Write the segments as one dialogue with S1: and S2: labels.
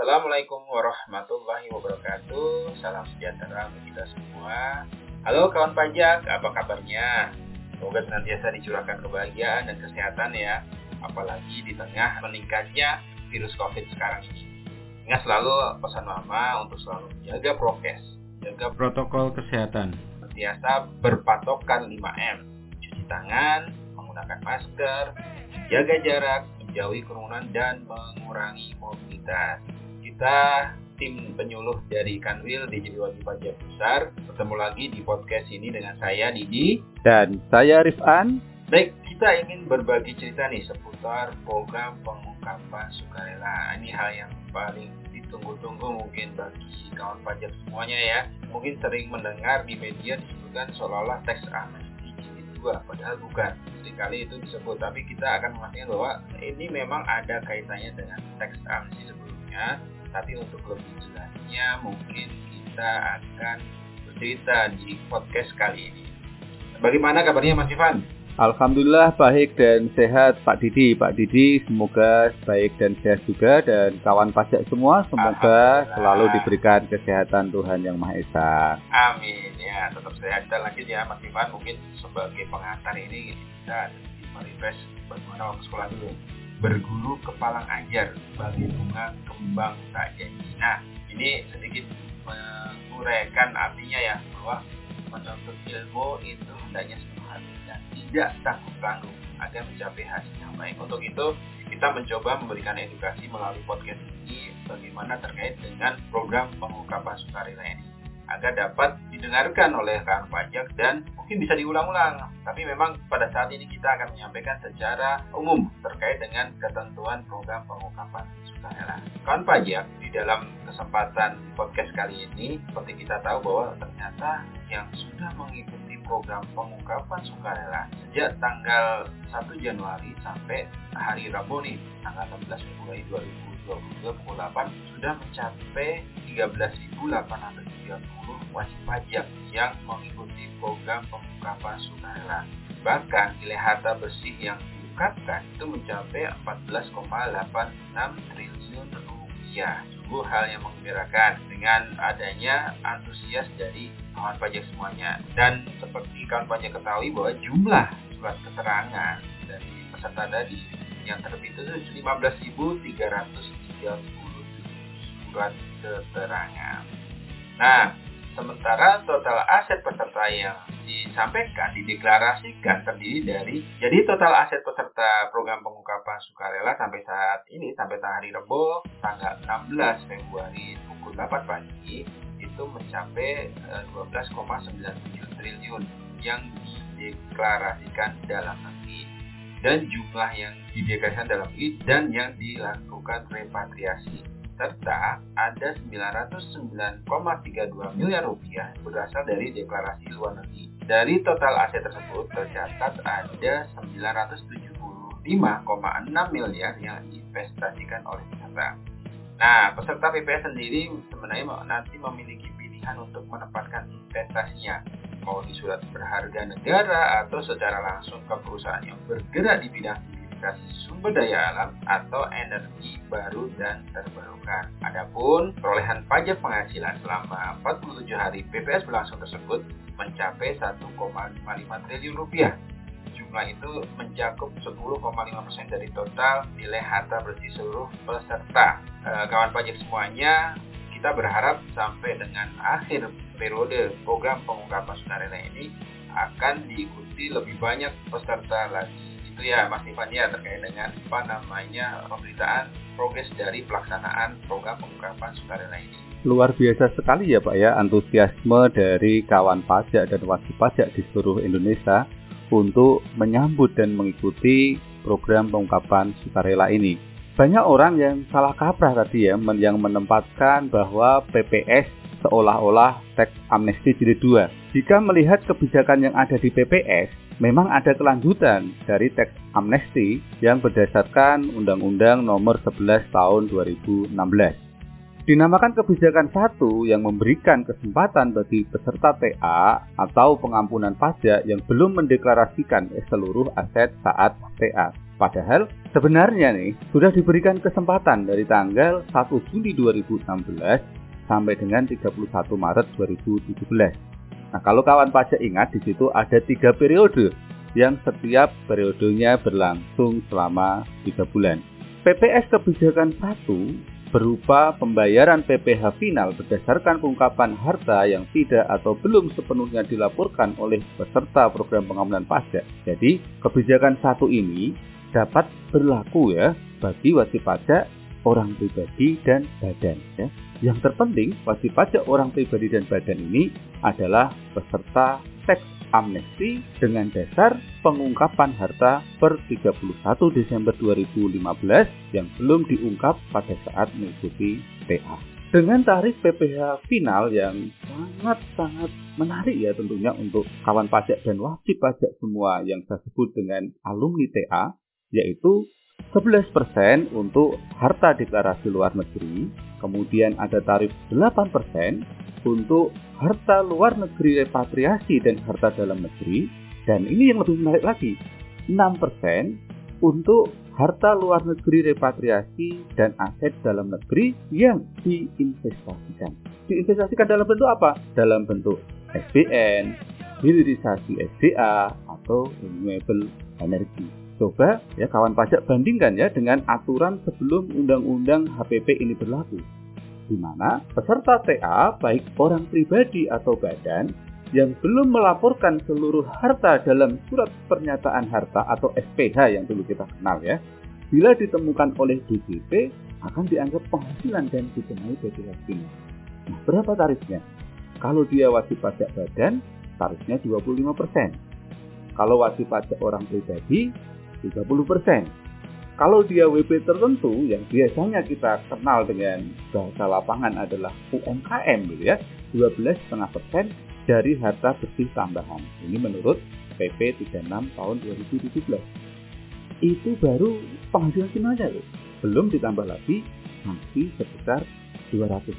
S1: Assalamualaikum warahmatullahi wabarakatuh. Salam sejahtera untuk kita semua. Halo kawan pajak, apa kabarnya? Semoga senantiasa dicurahkan kebahagiaan dan kesehatan ya. Apalagi di tengah meningkatnya virus COVID sekarang ini. Ingat selalu pesan mama untuk selalu menjaga prokes, jaga
S2: protokol kesehatan.
S1: Senantiasa berpatokan 5M. Cuci tangan, menggunakan masker, jaga jarak, menjauhi kerumunan dan mengurangi mobilitas kita tim penyuluh dari Kanwil di Jadi Wajib Pajak Besar. Bertemu lagi di podcast ini dengan saya Didi
S2: dan saya Rifan.
S1: Baik, kita ingin berbagi cerita nih seputar program pengungkapan sukarela. Ini hal yang paling ditunggu-tunggu mungkin bagi kawan pajak semuanya ya. Mungkin sering mendengar di media disebutkan seolah-olah teks amnesti jilid 2, padahal bukan. Sekali itu disebut, tapi kita akan memastikan bahwa ini memang ada kaitannya dengan teks amnesti sebelumnya tapi untuk lebih jelasnya mungkin kita akan bercerita di podcast kali ini. Bagaimana kabarnya Mas Ivan?
S2: Alhamdulillah baik dan sehat Pak Didi. Pak Didi semoga baik dan sehat juga dan kawan pajak semua semoga selalu diberikan kesehatan Tuhan Yang Maha Esa.
S1: Amin ya tetap sehat kita lanjut ya Mas Ivan mungkin sebagai pengantar ini kita merefresh bagaimana waktu sekolah dulu berguru kepalang ajar bagi bunga kembang tak. Nah, ini sedikit menguraikan artinya ya bahwa menuntut ilmu itu hendaknya sepenuh hati dan tidak takut tanggung agar mencapai hasil yang baik. Untuk itu, kita mencoba memberikan edukasi melalui podcast ini bagaimana terkait dengan program pengungkapan sukarela ini agar dapat didengarkan oleh rekan pajak dan mungkin bisa diulang-ulang. Tapi memang pada saat ini kita akan menyampaikan secara umum terkait dengan ketentuan program pengungkapan sukarela. Kawan pajak di dalam kesempatan podcast kali ini seperti kita tahu bahwa ternyata yang sudah mengikuti program pengungkapan sukarela sejak tanggal 1 Januari sampai hari Rabu nih tanggal 16 Februari 2022 pukul 8 sudah mencapai 13.830 wajib pajak yang mengikuti program pengungkapan sukarela. Bahkan nilai harta bersih yang diungkapkan itu mencapai 14,86 triliun rupiah. Sungguh hal yang mengembirakan dengan adanya antusias dari kawan pajak semuanya. Dan seperti kawan pajak ketahui bahwa jumlah surat keterangan dari peserta tadi yang terbit itu 15.330 surat keterangan. Nah, Sementara total aset peserta yang disampaikan, dideklarasikan terdiri dari, jadi total aset peserta program pengungkapan sukarela sampai saat ini, sampai hari Rebo, tanggal 16 Februari pukul 8 pagi, itu mencapai 12,97 eh, triliun yang dideklarasikan dalam negeri. Dan jumlah yang dideklarasikan dalam negeri dan yang dilakukan repatriasi serta ada 909,32 miliar rupiah berasal dari deklarasi luar negeri. Dari total aset tersebut tercatat ada 975,6 miliar yang diinvestasikan oleh peserta. Nah, peserta PPS sendiri sebenarnya nanti memiliki pilihan untuk menempatkan investasinya mau di surat berharga negara atau secara langsung ke perusahaan yang bergerak di bidang diversifikasi sumber daya alam atau energi baru dan terbarukan. Adapun perolehan pajak penghasilan selama 47 hari PPS berlangsung tersebut mencapai 1,55 triliun rupiah. Jumlah itu mencakup 10,5% dari total nilai harta bersih seluruh peserta. E, kawan pajak semuanya, kita berharap sampai dengan akhir periode program pengungkapan sukarela ini akan diikuti lebih banyak peserta lagi itu ya Mas Ivan ya terkait dengan apa namanya pemberitaan progres dari pelaksanaan program pengungkapan sukarela ini.
S2: Luar biasa sekali ya Pak ya antusiasme dari kawan pajak dan wajib pajak di seluruh Indonesia untuk menyambut dan mengikuti program pengungkapan sukarela ini. Banyak orang yang salah kaprah tadi ya yang menempatkan bahwa PPS seolah-olah teks amnesti jilid 2. Jika melihat kebijakan yang ada di PPS, memang ada kelanjutan dari teks amnesti yang berdasarkan Undang-Undang Nomor 11 Tahun 2016. Dinamakan kebijakan satu yang memberikan kesempatan bagi peserta TA atau pengampunan pajak yang belum mendeklarasikan seluruh aset saat TA. Padahal sebenarnya nih sudah diberikan kesempatan dari tanggal 1 Juli 2016 sampai dengan 31 Maret 2017. Nah, kalau kawan pajak ingat di situ ada tiga periode yang setiap periodenya berlangsung selama tiga bulan. PPS kebijakan 1 berupa pembayaran PPh final berdasarkan pengungkapan harta yang tidak atau belum sepenuhnya dilaporkan oleh peserta program pengampunan pajak. Jadi, kebijakan satu ini dapat berlaku ya bagi wajib pajak orang pribadi dan badan ya. Yang terpenting wajib pajak orang pribadi dan badan ini adalah peserta teks amnesti dengan dasar pengungkapan harta per 31 Desember 2015 yang belum diungkap pada saat mengikuti TA. Dengan tarif PPh final yang sangat-sangat menarik ya tentunya untuk kawan pajak dan wajib pajak semua yang saya sebut dengan alumni TA yaitu 11% untuk harta deklarasi luar negeri, kemudian ada tarif 8% untuk harta luar negeri repatriasi dan harta dalam negeri, dan ini yang lebih menarik lagi, 6% untuk harta luar negeri repatriasi dan aset dalam negeri yang diinvestasikan. Diinvestasikan dalam bentuk apa? Dalam bentuk SBN, hilirisasi SDA, atau renewable energy. Coba ya kawan pajak bandingkan ya dengan aturan sebelum undang-undang HPP ini berlaku. Di mana peserta TA baik orang pribadi atau badan yang belum melaporkan seluruh harta dalam surat pernyataan harta atau SPH yang dulu kita kenal ya, bila ditemukan oleh DJP akan dianggap penghasilan dan dikenai BPS ini. Nah, berapa tarifnya? Kalau dia wajib pajak badan, tarifnya 25%. Kalau wajib pajak orang pribadi, 30%. Kalau dia WP tertentu yang biasanya kita kenal dengan bahasa lapangan adalah UMKM gitu ya, 12,5% dari harta bersih tambahan. Ini menurut PP 36 tahun 2017. Itu baru penghasilan kinerja loh. Belum ditambah lagi sanksi sebesar 200%.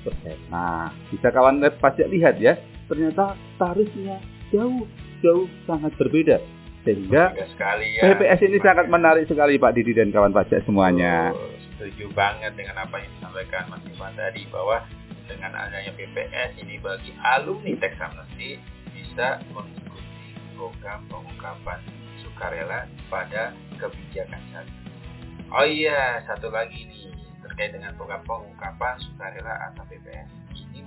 S2: Nah, bisa kawan pajak lihat ya, ternyata tarifnya jauh jauh sangat berbeda sehingga sekali ya. PPS ini sangat menarik sekali Pak Didi dan kawan pajak semuanya.
S1: Oh, setuju banget dengan apa yang disampaikan Mas Ivan tadi bahwa dengan adanya PPS ini bagi alumni teks amnesty bisa mengikuti program pengungkapan sukarela pada kebijakan satu. Oh iya, satu lagi nih terkait dengan program pengungkapan sukarela atau PPS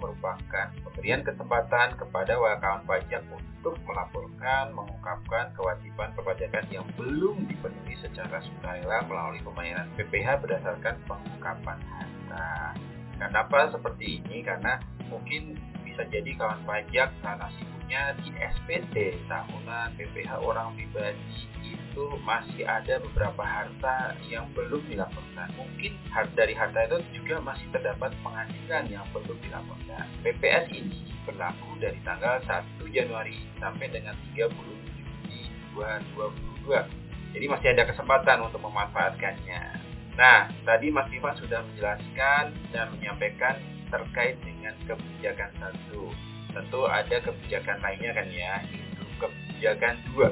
S1: merupakan pemberian kesempatan kepada kawan pajak untuk melaporkan, mengungkapkan kewajiban perpajakan yang belum dipenuhi secara sukarela melalui pembayaran PPh berdasarkan pengungkapan harta. Kenapa seperti ini? Karena mungkin bisa jadi kawan pajak karena sibuknya di SPT tahunan PPh orang pribadi itu masih ada beberapa harta yang belum dilaporkan. Mungkin dari harta itu juga masih terdapat penghasilan yang belum dilaporkan. PPS ini berlaku dari tanggal 1 Januari sampai dengan 30 Juni 2022. Jadi masih ada kesempatan untuk memanfaatkannya. Nah, tadi Mas Ivan sudah menjelaskan dan menyampaikan terkait dengan kebijakan satu. Tentu ada kebijakan lainnya kan ya, itu kebijakan dua.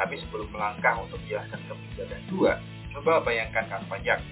S1: Tapi sebelum melangkah untuk menjelaskan kebijakan dua, coba bayangkan kan pajak.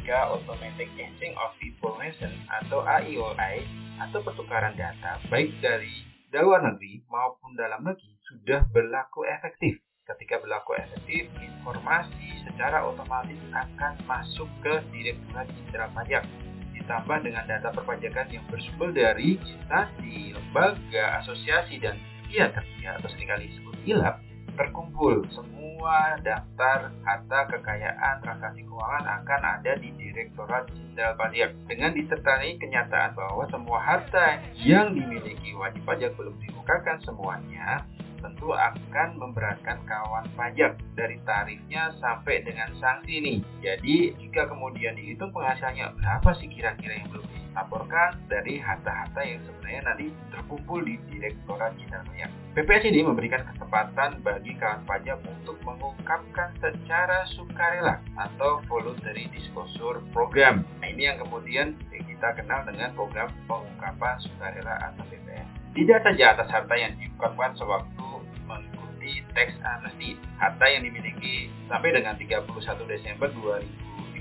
S1: Jika Automatic Exchange of Information atau AIOI atau pertukaran data baik dari luar negeri maupun dalam negeri sudah berlaku efektif. Ketika berlaku efektif, informasi secara otomatis akan masuk ke Direktorat Jenderal Pajak ditambah dengan data perpajakan yang bersumber dari instansi, lembaga, asosiasi, dan pihak ketiga atau sering kali disebut ILAP terkumpul. Semua daftar harta kekayaan transaksi keuangan akan ada di Direktorat Jenderal Pajak. Dengan disertai kenyataan bahwa semua harta yang dimiliki wajib pajak belum dibukakan semuanya tentu akan memberatkan kawan pajak dari tarifnya sampai dengan sanksi ini. Jadi jika kemudian dihitung penghasilannya berapa sih kira-kira yang belum dilaporkan dari harta-harta yang sebenarnya nanti terkumpul di Direktorat Jenderal Pajak. PPS ini memberikan kesempatan bagi kawan pajak untuk mengungkapkan secara sukarela atau voluntary disclosure program. Nah ini yang kemudian kita kenal dengan program pengungkapan sukarela atau PPS. Tidak saja atas harta yang diungkapkan sewaktu mengikuti teks amnesti. Harta yang dimiliki sampai dengan 31 Desember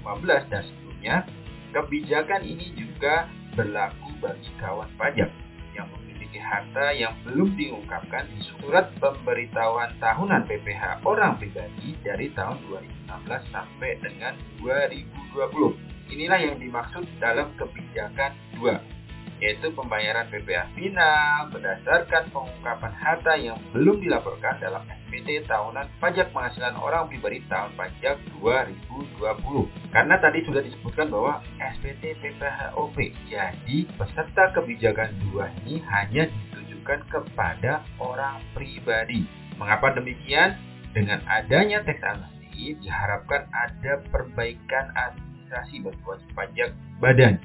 S1: 2015 dan sebelumnya, kebijakan ini juga berlaku bagi kawan pajak yang memiliki harta yang belum diungkapkan di surat pemberitahuan tahunan PPh orang pribadi dari tahun 2016 sampai dengan 2020. Inilah yang dimaksud dalam kebijakan 2 yaitu pembayaran PPh final berdasarkan pengungkapan harta yang belum dilaporkan dalam SPT tahunan pajak penghasilan orang pribadi tahun pajak 2020. Karena tadi sudah disebutkan bahwa SPT PPHOP, jadi peserta kebijakan 2 ini hanya ditujukan kepada orang pribadi. Mengapa demikian? Dengan adanya teks amnesti diharapkan ada perbaikan administrasi bagi pajak badan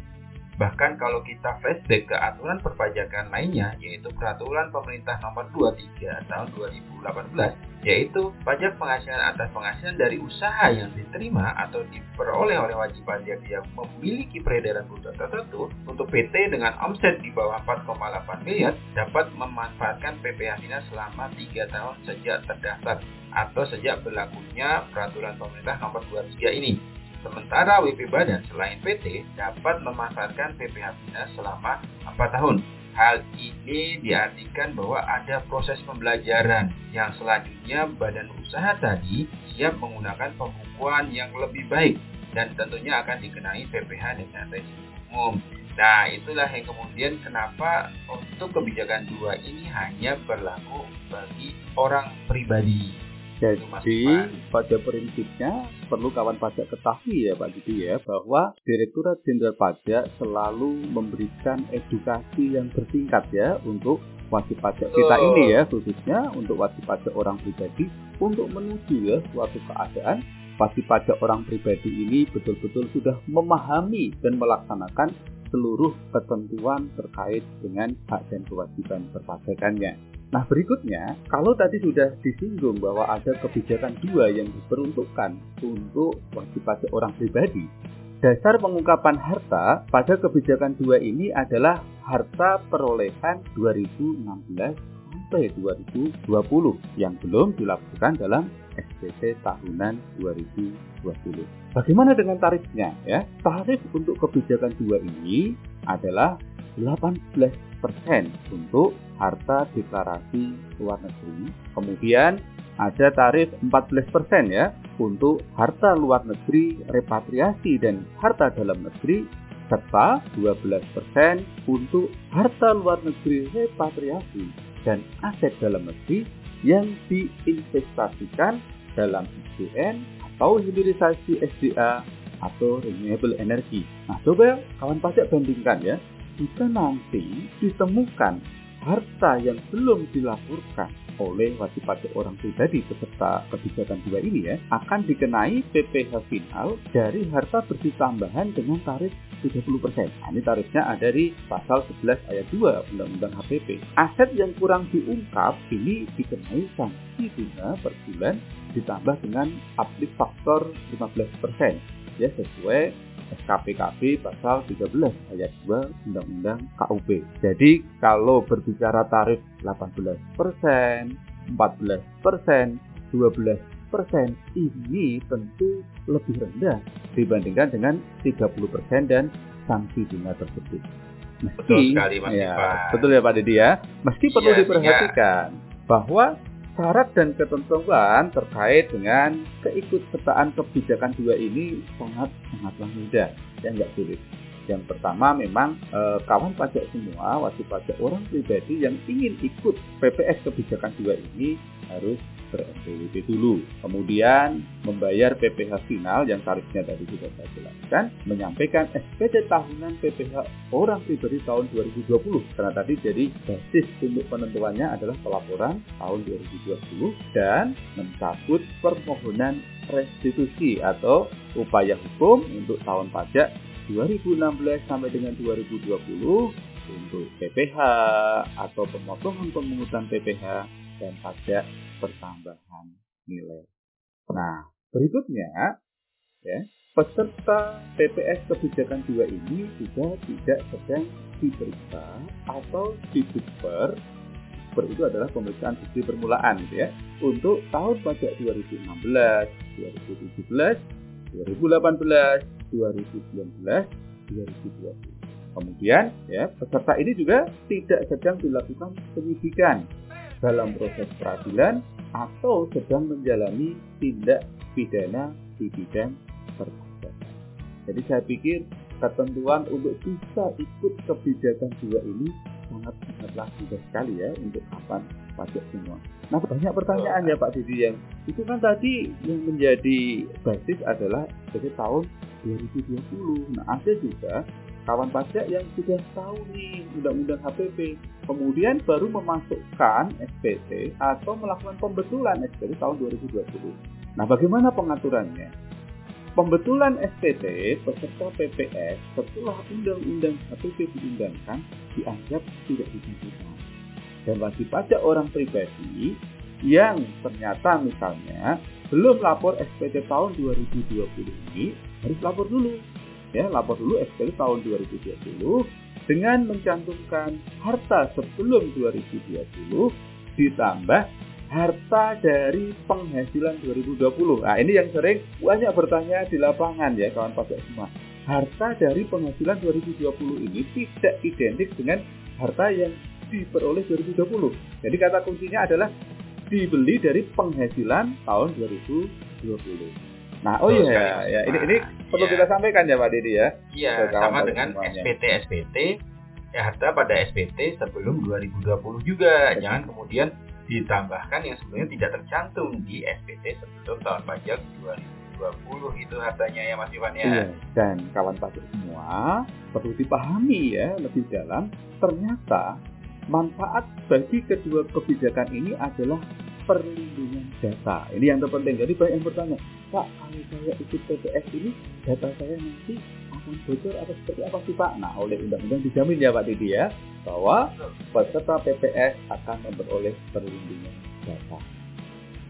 S1: Bahkan kalau kita flashback ke aturan perpajakan lainnya, yaitu Peraturan Pemerintah Nomor 23 Tahun 2018, yaitu pajak penghasilan atas penghasilan dari usaha yang diterima atau diperoleh oleh wajib pajak yang memiliki peredaran bruto tertentu untuk PT dengan omset di bawah 4,8 miliar dapat memanfaatkan PPh Dinas selama 3 tahun sejak terdaftar atau sejak berlakunya Peraturan Pemerintah Nomor 23 ini. Sementara WP Badan selain PT dapat memanfaatkan PPh Bina selama 4 tahun. Hal ini diartikan bahwa ada proses pembelajaran yang selanjutnya badan usaha tadi siap menggunakan pembukuan yang lebih baik dan tentunya akan dikenai PPh dengan rezim umum. Nah, itulah yang kemudian kenapa untuk kebijakan dua ini hanya berlaku bagi orang pribadi.
S2: Jadi pada prinsipnya perlu kawan pajak ketahui ya Pak Didi ya bahwa Direktorat Jenderal Pajak selalu memberikan edukasi yang bertingkat ya untuk wajib pajak kita ini ya khususnya untuk wajib pajak orang pribadi untuk menuju ya suatu keadaan wajib pajak orang pribadi ini betul-betul sudah memahami dan melaksanakan seluruh ketentuan terkait dengan hak dan kewajiban perpajakannya. Nah berikutnya, kalau tadi sudah disinggung bahwa ada kebijakan dua yang diperuntukkan untuk wajib pajak orang pribadi, dasar pengungkapan harta pada kebijakan dua ini adalah harta perolehan 2016 sampai 2020 yang belum dilakukan dalam SPT tahunan 2020. Bagaimana dengan tarifnya ya? Tarif untuk kebijakan dua ini adalah 18 untuk harta deklarasi luar negeri. Kemudian ada tarif 14% ya untuk harta luar negeri repatriasi dan harta dalam negeri serta 12% untuk harta luar negeri repatriasi dan aset dalam negeri yang diinvestasikan dalam SDN atau hilirisasi SDA atau renewable energy. Nah, coba kawan pajak bandingkan ya jika nanti ditemukan harta yang belum dilaporkan oleh wajib pajak orang pribadi peserta kebijakan dua ini ya akan dikenai PPh final dari harta bersih tambahan dengan tarif 30%. Nah, ini tarifnya ada di pasal 11 ayat 2 Undang-Undang HPP. Aset yang kurang diungkap ini dikenai sanksi bunga per bulan ditambah dengan uplift faktor 15% ya sesuai SKPKB pasal 13 ayat 2 Undang-Undang KUP. Jadi kalau berbicara tarif 18%, 14%, 12% ini tentu lebih rendah dibandingkan dengan 30% dan sanksi bunga tersebut.
S1: Meski, betul sekali Mas
S2: ya, Betul ya Pak Didi ya. Meski iya, perlu diperhatikan iya. bahwa syarat dan ketentuan terkait dengan keikutsertaan kebijakan dua ini sangat sangatlah mudah dan nggak sulit. Yang pertama memang e, kawan pajak semua wajib pajak orang pribadi yang ingin ikut PPS kebijakan dua ini harus ber-NPWP dulu. Kemudian membayar PPh final yang tarifnya tadi sudah saya jelaskan, menyampaikan SPT tahunan PPh orang pribadi tahun 2020 karena tadi jadi basis untuk penentuannya adalah pelaporan tahun 2020 dan mencabut permohonan restitusi atau upaya hukum untuk tahun pajak 2016 sampai dengan 2020 untuk PPh atau pemotongan pemungutan PPh dan pajak pertambahan nilai. Nah, berikutnya ya, peserta TPS kebijakan 2 ini juga tidak sedang diperiksa atau diduper Oktober itu adalah pemeriksaan bukti permulaan gitu ya untuk tahun pajak 2016, 2017, 2018, 2019, 2020. Kemudian ya peserta ini juga tidak sedang dilakukan penyidikan dalam proses peradilan atau sedang menjalani tindak pidana di bidang perpajakan. Jadi saya pikir ketentuan untuk bisa ikut kebijakan dua ini sangat sangatlah mudah sekali ya untuk kapan pajak semua. Nah banyak pertanyaan ya Pak Didi yang itu kan tadi yang menjadi basis adalah dari tahun 2020. Nah ada juga kawan pajak yang sudah tahu nih undang-undang HPP kemudian baru memasukkan SPT atau melakukan pembetulan SPT tahun 2020. Nah bagaimana pengaturannya? Pembetulan SPT peserta PPS setelah undang-undang HPP diundangkan dianggap tidak dibutuhkan. Dan wajib pajak orang pribadi yang ternyata misalnya belum lapor SPT tahun 2020 ini harus lapor dulu. Ya, lapor dulu SPT tahun 2020 dengan mencantumkan harta sebelum 2020 ditambah harta dari penghasilan 2020. Nah, ini yang sering banyak bertanya di lapangan ya kawan pajak semua. Harta dari penghasilan 2020 ini tidak identik dengan harta yang diperoleh 2020. Jadi kata kuncinya adalah dibeli dari penghasilan tahun 2020. Nah, oh iya, ya, ini ini perlu iya. kita sampaikan ya Pak Didi ya.
S1: Iya, sama dengan SPT SPT ya harta pada SPT sebelum 2020 juga. Jangan kemudian ditambahkan yang sebenarnya tidak tercantum di SPT sebelum tahun pajak 2020 itu hartanya ya Mas Iwan ya. Iya,
S2: dan kawan pajak semua perlu dipahami ya lebih dalam ternyata manfaat bagi kedua kebijakan ini adalah perlindungan data. Ini yang terpenting. Jadi banyak yang bertanya, Pak, kalau saya ikut PPS ini, data saya nanti akan bocor atau seperti apa sih Pak? Nah, oleh undang-undang dijamin ya Pak Didi ya, bahwa peserta PPS akan memperoleh perlindungan data.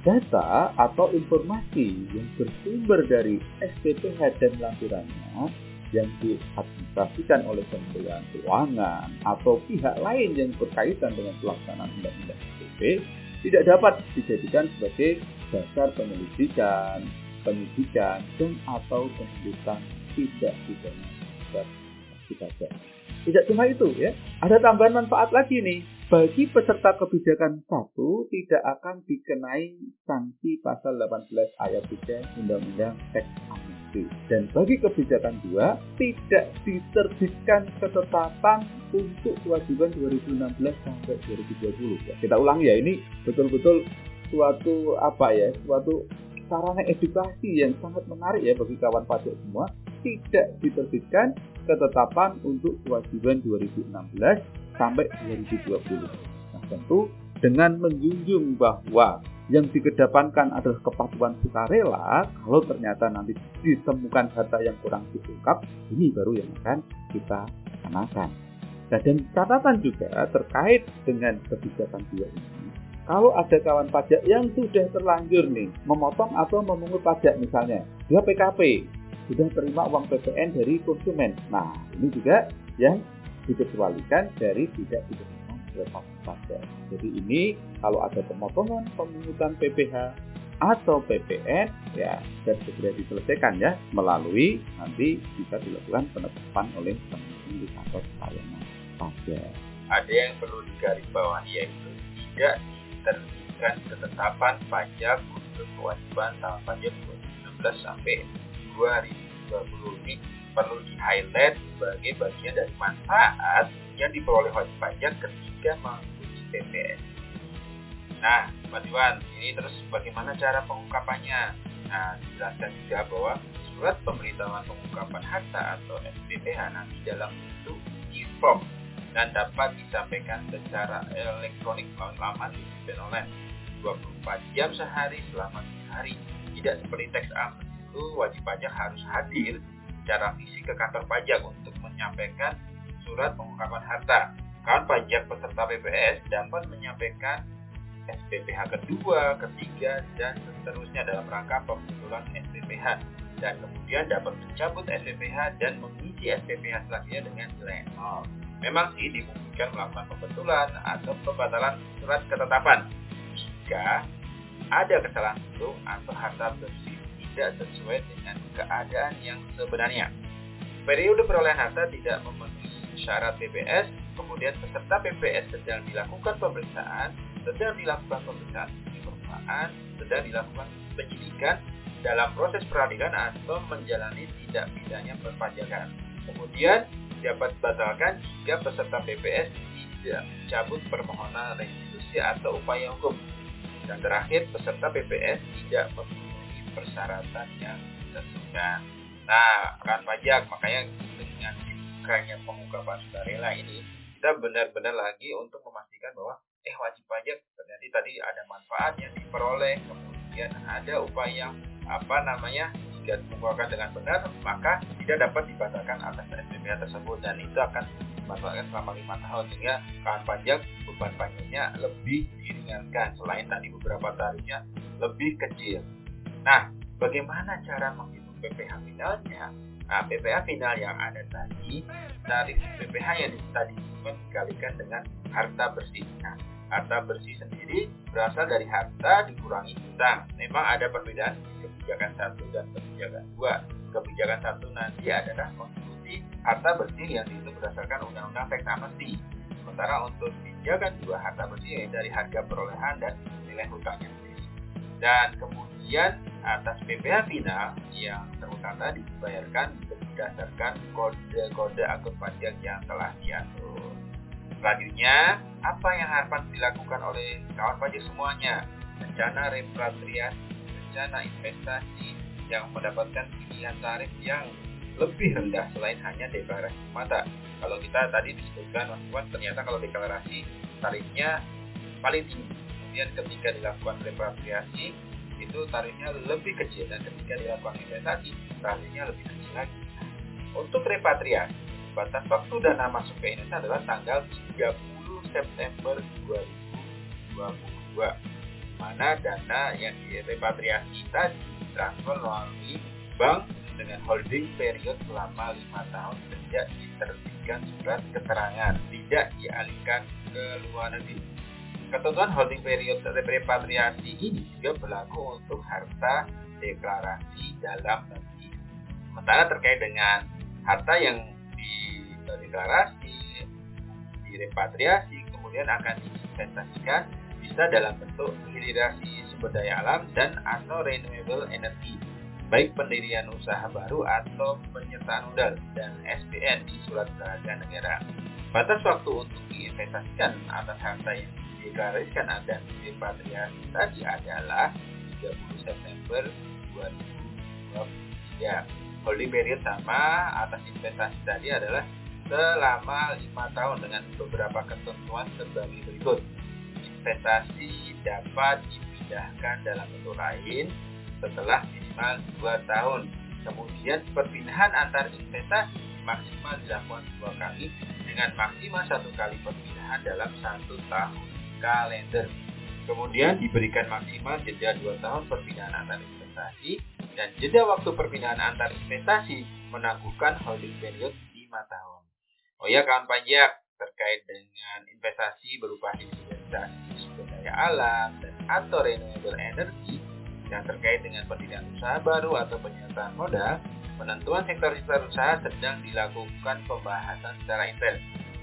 S2: Data atau informasi yang bersumber dari SPPH dan lampirannya yang diadministrasikan oleh Kementerian Keuangan atau pihak lain yang berkaitan dengan pelaksanaan undang-undang SPP tidak dapat dijadikan sebagai dasar penyelidikan, penyidikan, dan atau penuntutan tidak pidana pajak. Tidak cuma itu ya, ada tambahan manfaat lagi nih. Bagi peserta kebijakan satu tidak akan dikenai sanksi pasal 18 ayat 3 Undang-Undang Teks Amnesti. Dan bagi kebijakan dua tidak diterbitkan ketetapan untuk kewajiban 2016 sampai 2020. Ya, kita ulang ya, ini betul-betul suatu apa ya, suatu sarana edukasi yang sangat menarik ya bagi kawan pajak semua tidak diterbitkan ketetapan untuk kewajiban 2016 sampai 2020. Nah, tentu dengan menjunjung bahwa yang dikedepankan adalah kepatuhan sukarela, kalau ternyata nanti ditemukan data yang kurang diungkap, ini baru yang akan kita kenakan. Nah, dan catatan juga terkait dengan kebijakan dua ini. Kalau ada kawan pajak yang sudah terlanjur nih memotong atau memungut pajak misalnya, dia PKP, sudah terima uang PPN dari konsumen. Nah, ini juga yang dikecualikan dari tidak dikenakan lepas pajak. Jadi ini kalau ada pemotongan pemungutan PPH atau PPN ya dan segera diselesaikan ya melalui nanti bisa dilakukan penetapan oleh teman-teman di kantor pelayanan pajak.
S1: Ada yang perlu digarisbawahi yaitu tidak diterbitkan ketetapan pajak untuk kewajiban tahun pajak 2016 sampai 2020 ini perlu di highlight sebagai bagian dari manfaat yang diperoleh wajib pajak ketika mengikuti PPS. Nah, Mas Iwan, ini terus bagaimana cara pengungkapannya? Nah, dijelaskan juga bahwa surat pemberitahuan pengungkapan harta atau SPPH nanti dalam bentuk e-form dan dapat disampaikan secara elektronik melalui laman dan online 24 jam sehari selama 3 hari. Tidak seperti teks amnesti itu wajib pajak harus hadir secara fisik ke kantor pajak untuk menyampaikan surat pengungkapan harta. Kawan pajak peserta PPS dapat menyampaikan SPPH kedua, ketiga, dan seterusnya dalam rangka pembetulan SPPH dan kemudian dapat mencabut SPPH dan mengisi SPPH selanjutnya dengan nilai 0. Memang sih dimungkinkan melakukan pembetulan atau pembatalan surat ketetapan jika ada kesalahan hitung atau harta bersih tidak sesuai dengan keadaan yang sebenarnya. Periode perolehan harta tidak memenuhi syarat PPS, kemudian peserta PPS sedang dilakukan pemeriksaan, sedang dilakukan pemeriksaan perumahan, sedang dilakukan penyidikan dalam proses peradilan atau menjalani tidak pidana perpajakan. Kemudian dapat dibatalkan jika peserta PPS tidak mencabut permohonan restitusi atau upaya hukum. Dan terakhir, peserta PPS tidak memenuhi persyaratan yang ditentukan. Nah, akan pajak, makanya dengan dibukanya pengungkapan sukarela ini, kita benar-benar lagi untuk memastikan bahwa eh wajib pajak ternyata tadi ada manfaat yang diperoleh, kemudian ada upaya apa namanya jika dikumpulkan dengan benar maka tidak dapat dibatalkan atas SPPH tersebut dan itu akan dibatalkan selama lima tahun sehingga kawan pajak beban pajaknya lebih diringankan selain tadi beberapa tarifnya lebih kecil. Nah, bagaimana cara menghitung PPH finalnya? Nah, PPH final yang ada tadi, tarif PPH yang tadi dikalikan dengan harta bersih. Nah, harta bersih sendiri berasal dari harta dikurangi hutang. Memang ada perbedaan kebijakan satu dan kebijakan dua. Kebijakan satu nanti adalah mengikuti harta bersih yang dihitung berdasarkan undang-undang teks amnesti. Sementara untuk kebijakan dua harta bersih dari harga perolehan dan nilai hutangnya sendiri. Dan kemudian atas PPh final yang terutang tadi dibayarkan berdasarkan kode-kode akun pajak yang telah diatur. Selanjutnya, apa yang harus dilakukan oleh kawan pajak semuanya? Rencana repatriasi, rencana investasi yang mendapatkan pilihan tarif yang lebih rendah selain hanya deklarasi mata. Kalau kita tadi disebutkan Mas ternyata kalau deklarasi tarifnya paling tinggi. Kemudian ketika dilakukan repatriasi itu tarifnya lebih kecil dan ketika dilakukan investasi tarifnya lebih kecil lagi. Untuk repatriasi batas waktu dana masuk ke Indonesia adalah tanggal 30 September 2022 mana dana yang direpatriasi tadi transfer melalui bank dengan holding period selama lima tahun sejak diterbitkan surat keterangan tidak dialihkan ke luar negeri. Ketentuan holding period repatriasi ini juga berlaku untuk harta deklarasi dalam negeri. Sementara terkait dengan harta yang deklarasi, direpatriasi, kemudian akan diinvestasikan bisa dalam bentuk hilirisasi sumber daya alam dan atau renewable energy, baik pendirian usaha baru atau penyertaan modal dan SPN di surat berharga negara. Batas waktu untuk diinvestasikan atas harta yang dideklarasikan dan direpatriasi tadi adalah 30 September 2023. Holding period sama atas investasi tadi adalah selama lima tahun dengan beberapa ketentuan sebagai berikut. Investasi dapat dipindahkan dalam bentuk lain setelah minimal dua tahun. Kemudian perpindahan antar investasi maksimal dilakukan dua kali dengan maksimal satu kali perpindahan dalam satu tahun kalender. Kemudian diberikan maksimal jeda dua tahun perpindahan antar investasi dan jeda waktu perpindahan antar investasi menangguhkan holding period 5 tahun. Oh ya kawan pajak terkait dengan investasi berupa investasi sumber daya alam dan atau renewable energy yang terkait dengan pendirian usaha baru atau penyertaan modal, penentuan sektor-sektor usaha sedang dilakukan pembahasan secara intens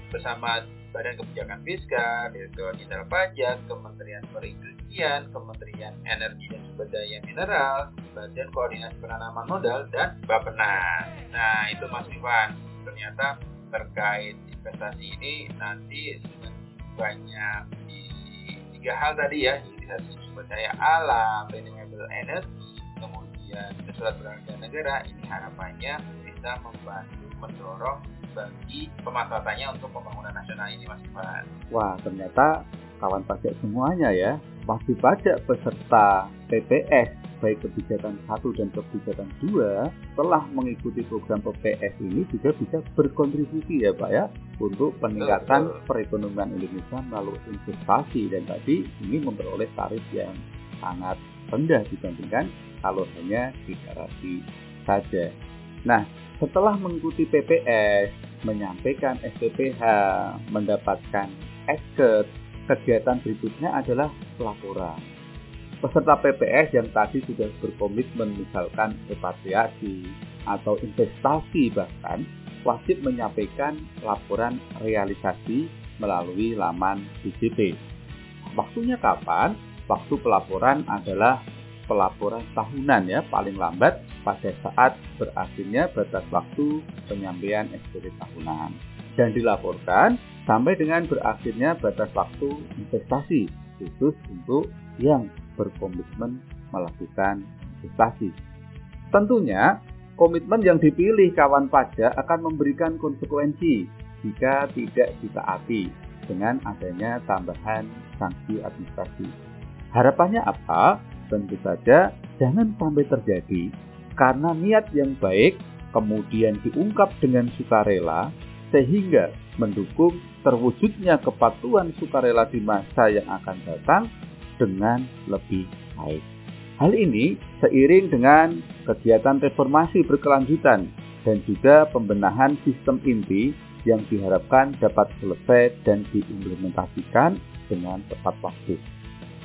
S1: bersama Badan Kebijakan Fiskal, Direktur Jenderal Pajak, Kementerian Perindustrian, Kementerian Energi dan Sumber Daya Mineral, Badan Koordinasi Penanaman Modal, dan Bappenas. Nah, itu Mas Ivan. Ternyata terkait investasi ini nanti banyak di tiga hal tadi ya investasi sumber daya alam, renewable energy, kemudian surat berharga negara ini harapannya bisa membantu mendorong bagi pemanfaatannya untuk pembangunan nasional ini Mas Ivan.
S2: Wah ternyata kawan pajak semuanya ya wajib pajak peserta PPS baik kebijakan satu dan kebijakan dua telah mengikuti program PPS ini juga bisa berkontribusi ya Pak ya untuk peningkatan perekonomian Indonesia melalui investasi dan tadi ini memperoleh tarif yang sangat rendah dibandingkan kalau hanya deklarasi saja. Nah, setelah mengikuti PPS, menyampaikan SPPH, mendapatkan esket, kegiatan berikutnya adalah pelaporan. Peserta PPS yang tadi sudah berkomitmen misalkan repatriasi atau investasi bahkan wajib menyampaikan laporan realisasi melalui laman DJP. Waktunya kapan? Waktu pelaporan adalah pelaporan tahunan ya paling lambat pada saat berakhirnya batas waktu penyampaian SPP tahunan dan dilaporkan sampai dengan berakhirnya batas waktu investasi khusus untuk yang berkomitmen melakukan investasi. Tentunya komitmen yang dipilih kawan pajak akan memberikan konsekuensi jika tidak ditaati dengan adanya tambahan sanksi administrasi. Harapannya apa? Tentu saja jangan sampai terjadi karena niat yang baik kemudian diungkap dengan sukarela sehingga mendukung terwujudnya kepatuhan sukarela di masa yang akan datang dengan lebih baik. Hal ini seiring dengan kegiatan reformasi berkelanjutan dan juga pembenahan sistem inti yang diharapkan dapat selesai dan diimplementasikan dengan tepat waktu.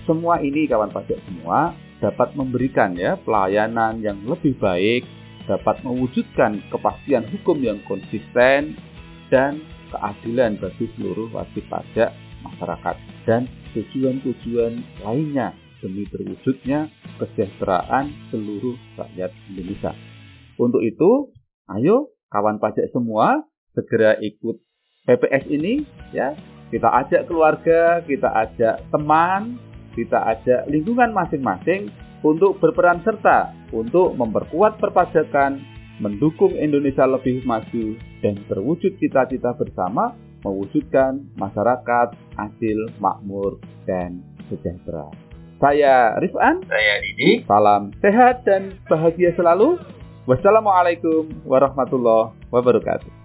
S2: Semua ini kawan pajak semua dapat memberikan ya pelayanan yang lebih baik, dapat mewujudkan kepastian hukum yang konsisten dan keadilan bagi seluruh wajib pajak masyarakat dan tujuan-tujuan lainnya demi terwujudnya kesejahteraan seluruh rakyat Indonesia. Untuk itu, ayo kawan pajak semua segera ikut PPS ini ya. Kita ajak keluarga, kita ajak teman, kita ajak lingkungan masing-masing untuk berperan serta untuk memperkuat perpajakan, mendukung Indonesia lebih maju, dan terwujud cita-cita bersama mewujudkan masyarakat adil, makmur, dan sejahtera. Saya Rifan.
S1: Saya Didi.
S2: Salam sehat dan bahagia selalu. Wassalamualaikum warahmatullahi wabarakatuh.